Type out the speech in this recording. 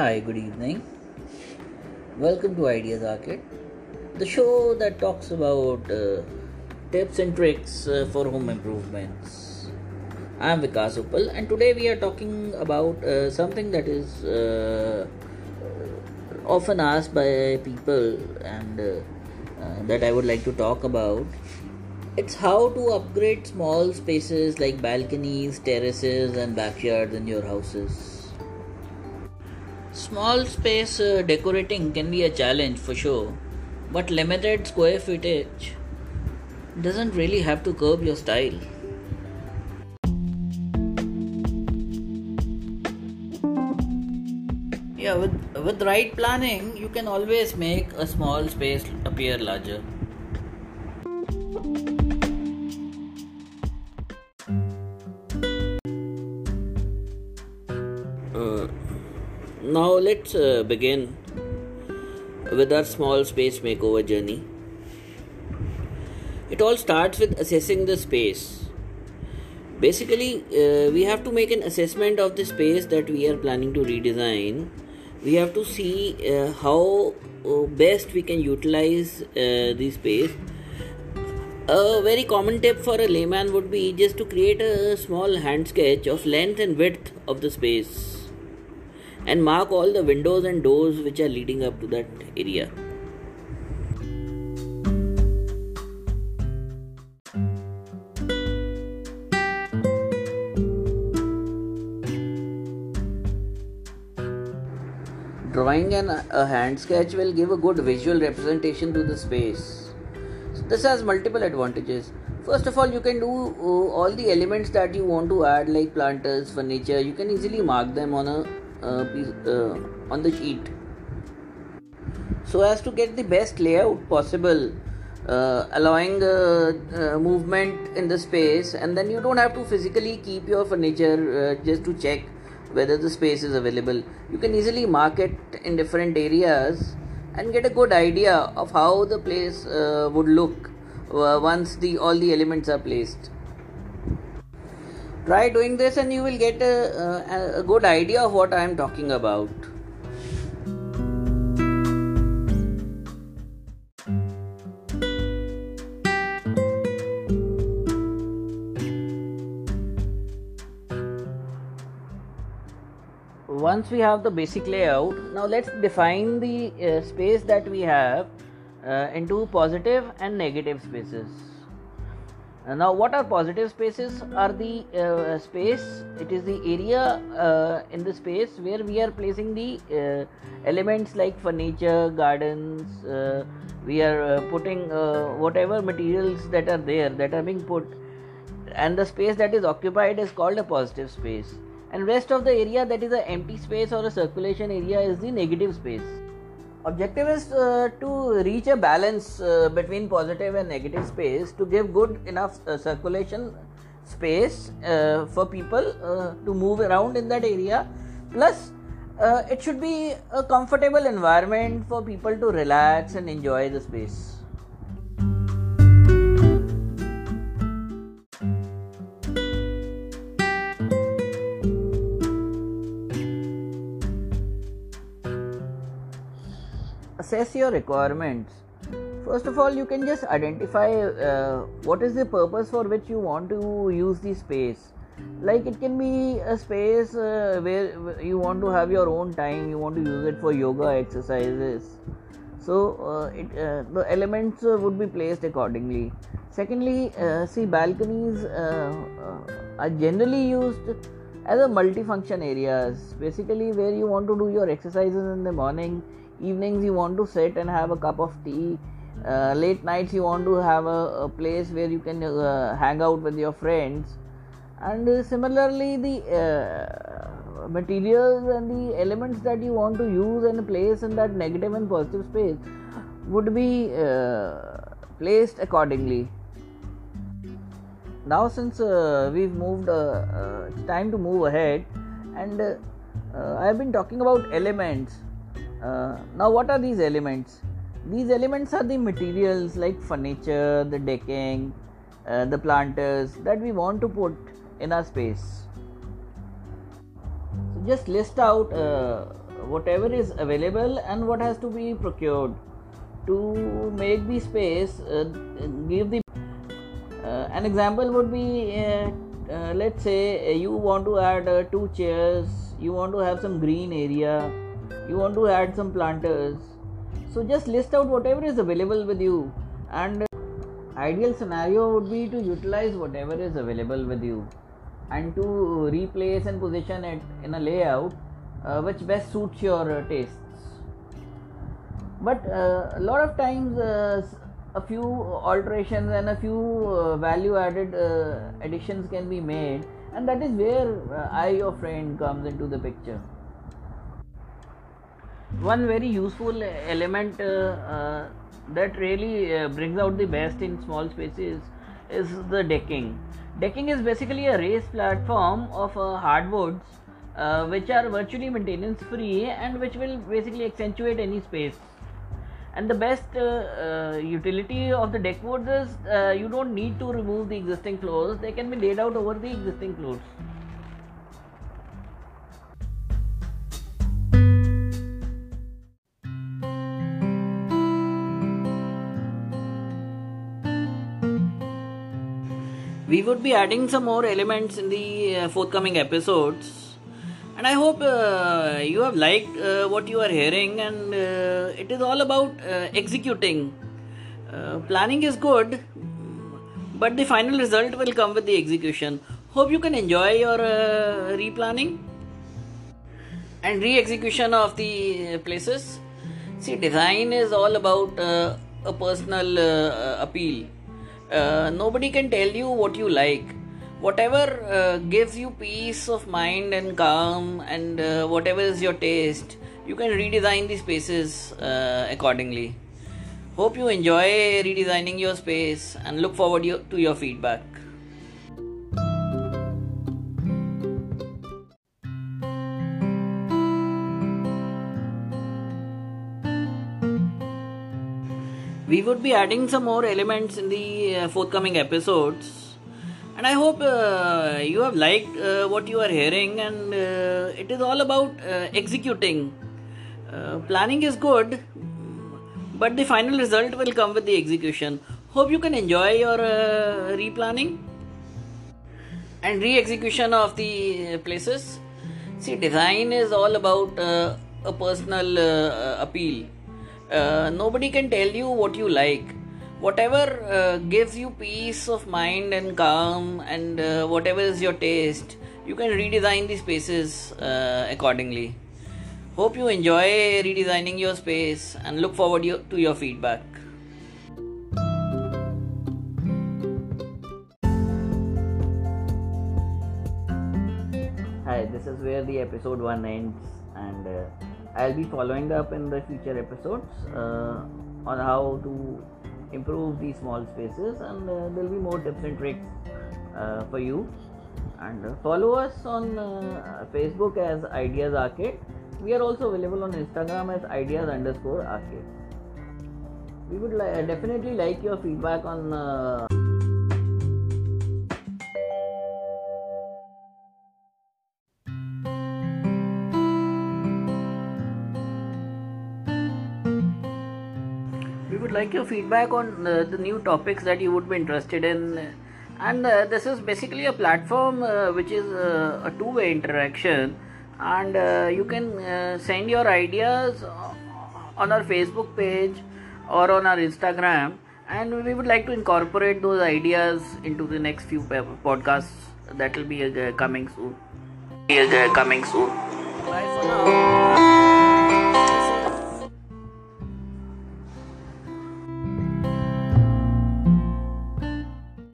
Hi, good evening. Welcome to Ideas Arcade, the show that talks about uh, tips and tricks uh, for home improvements. I'm Vikas Uppal, and today we are talking about uh, something that is uh, often asked by people and uh, uh, that I would like to talk about. It's how to upgrade small spaces like balconies, terraces, and backyards in your houses. Small space uh, decorating can be a challenge for sure, but limited square footage doesn't really have to curb your style. Yeah, with with right planning, you can always make a small space appear larger. Now let's uh, begin with our small space makeover journey. It all starts with assessing the space. Basically, uh, we have to make an assessment of the space that we are planning to redesign. We have to see uh, how uh, best we can utilize uh, the space. A very common tip for a layman would be just to create a small hand sketch of length and width of the space and mark all the windows and doors which are leading up to that area. Drawing an, a hand sketch will give a good visual representation to the space. So this has multiple advantages. First of all, you can do uh, all the elements that you want to add, like planters, furniture. You can easily mark them on a uh, uh, on the sheet, so as to get the best layout possible, uh, allowing uh, uh, movement in the space. And then you don't have to physically keep your furniture uh, just to check whether the space is available. You can easily mark it in different areas and get a good idea of how the place would look once the all the elements are placed try doing this and you will get a, a, a good idea of what i am talking about. Once we have the basic layout now let's define the uh, space that we have uh, into positive and negative spaces now what are positive spaces? Are the uh, space it is the area uh, in the space where we are placing the uh, elements like furniture gardens uh, we are uh, putting whatever materials that are there that are being put. And the space that is occupied is called a positive space. And rest of the area that is an empty space or a circulation area is the negative space objective is uh, to reach a balance uh, between positive and negative space to give good enough uh, circulation space uh, for people uh, to move around in that area. Plus uh, it should be a comfortable environment for people to relax and enjoy the space assess your requirements. First of all you can just identify uh, what is the purpose for which you want to use the space. Like it can be a space uh, where you want to have your own time you want to use it for yoga exercises. So uh, it, uh, the elements uh, would be placed accordingly. Secondly uh, see balconies are generally used as a multifunction areas. Basically where you want to do your exercises in the morning evenings you want to sit and have a cup of tea. Uh, late nights you want to have a, a place where you can uh, hang out with your friends. And uh, similarly the uh, materials and the elements that you want to use and place in that negative and positive space would be uh, placed accordingly. Now since uh, we've moved it's time to move ahead and i've been talking about elements uh, now, what are these elements? These elements are the materials like furniture, the decking, uh, the planters that we want to put in our space. So, just list out uh, whatever is available and what has to be procured to make the space uh, give the uh, an example would be uh, uh, let's say you want to add two chairs you want to have some green area you want to add some planters. So just list out whatever is available with you. And ideal scenario would be to utilize whatever is available with you. And to replace and position it in a layout uh, which best suits your uh, tastes. But uh, a lot of times uh, a few alterations and a few uh, value added uh, additions can be made. And that is where i your friend comes into the picture one very useful element that really brings out the best in small spaces is the decking. Decking is basically a raised platform of hardwoods uh, which are virtually maintenance free and which will basically accentuate any space. And the best uh, uh, utility of the deck boards is uh, you don't need to remove the existing floors they can be laid out over the existing floors we would be adding some more elements in the uh, forthcoming episodes. And i hope uh, you have liked uh, what you are hearing and uh, it is all about uh, executing. Uh, planning is good but the final result will come with the execution. Hope you can enjoy your replanning and re-execution of the places. See design is all about a personal appeal nobody can tell you what you like. Whatever uh, gives you peace of mind and calm and uh, whatever is your taste you can redesign the spaces uh, accordingly. Hope you enjoy redesigning your space and look forward to your feedback we would be adding some more elements in the uh, forthcoming episodes. And i hope uh, you have liked uh, what you are hearing and uh, it is all about uh, executing. Uh, planning is good but the final result will come with the execution. Hope you can enjoy your replanning and re-execution of the places. See design is all about a personal appeal nobody can tell you what you like. Whatever uh, gives you peace of mind and calm and uh, whatever is your taste you can redesign the spaces uh, accordingly. Hope you enjoy redesigning your space and look forward to your feedback. Hi this is where the episode 1 ends and uh, i'll be following up in the future episodes uh, on how to improve these small spaces and uh, there'll be more tips and tricks uh, for you. And uh, follow us on uh, facebook as ideas arcade. We are also available on instagram as ideas underscore arcade. We would li- definitely like your feedback on would like your feedback on uh, the new topics that you would be interested in. And uh, this is basically a platform uh, which is uh, a two way interaction, and uh, you can uh, send your ideas on our Facebook page or on our Instagram, and we would like to incorporate those ideas into the next few podcasts that will be coming soon. Coming soon. Bye for now.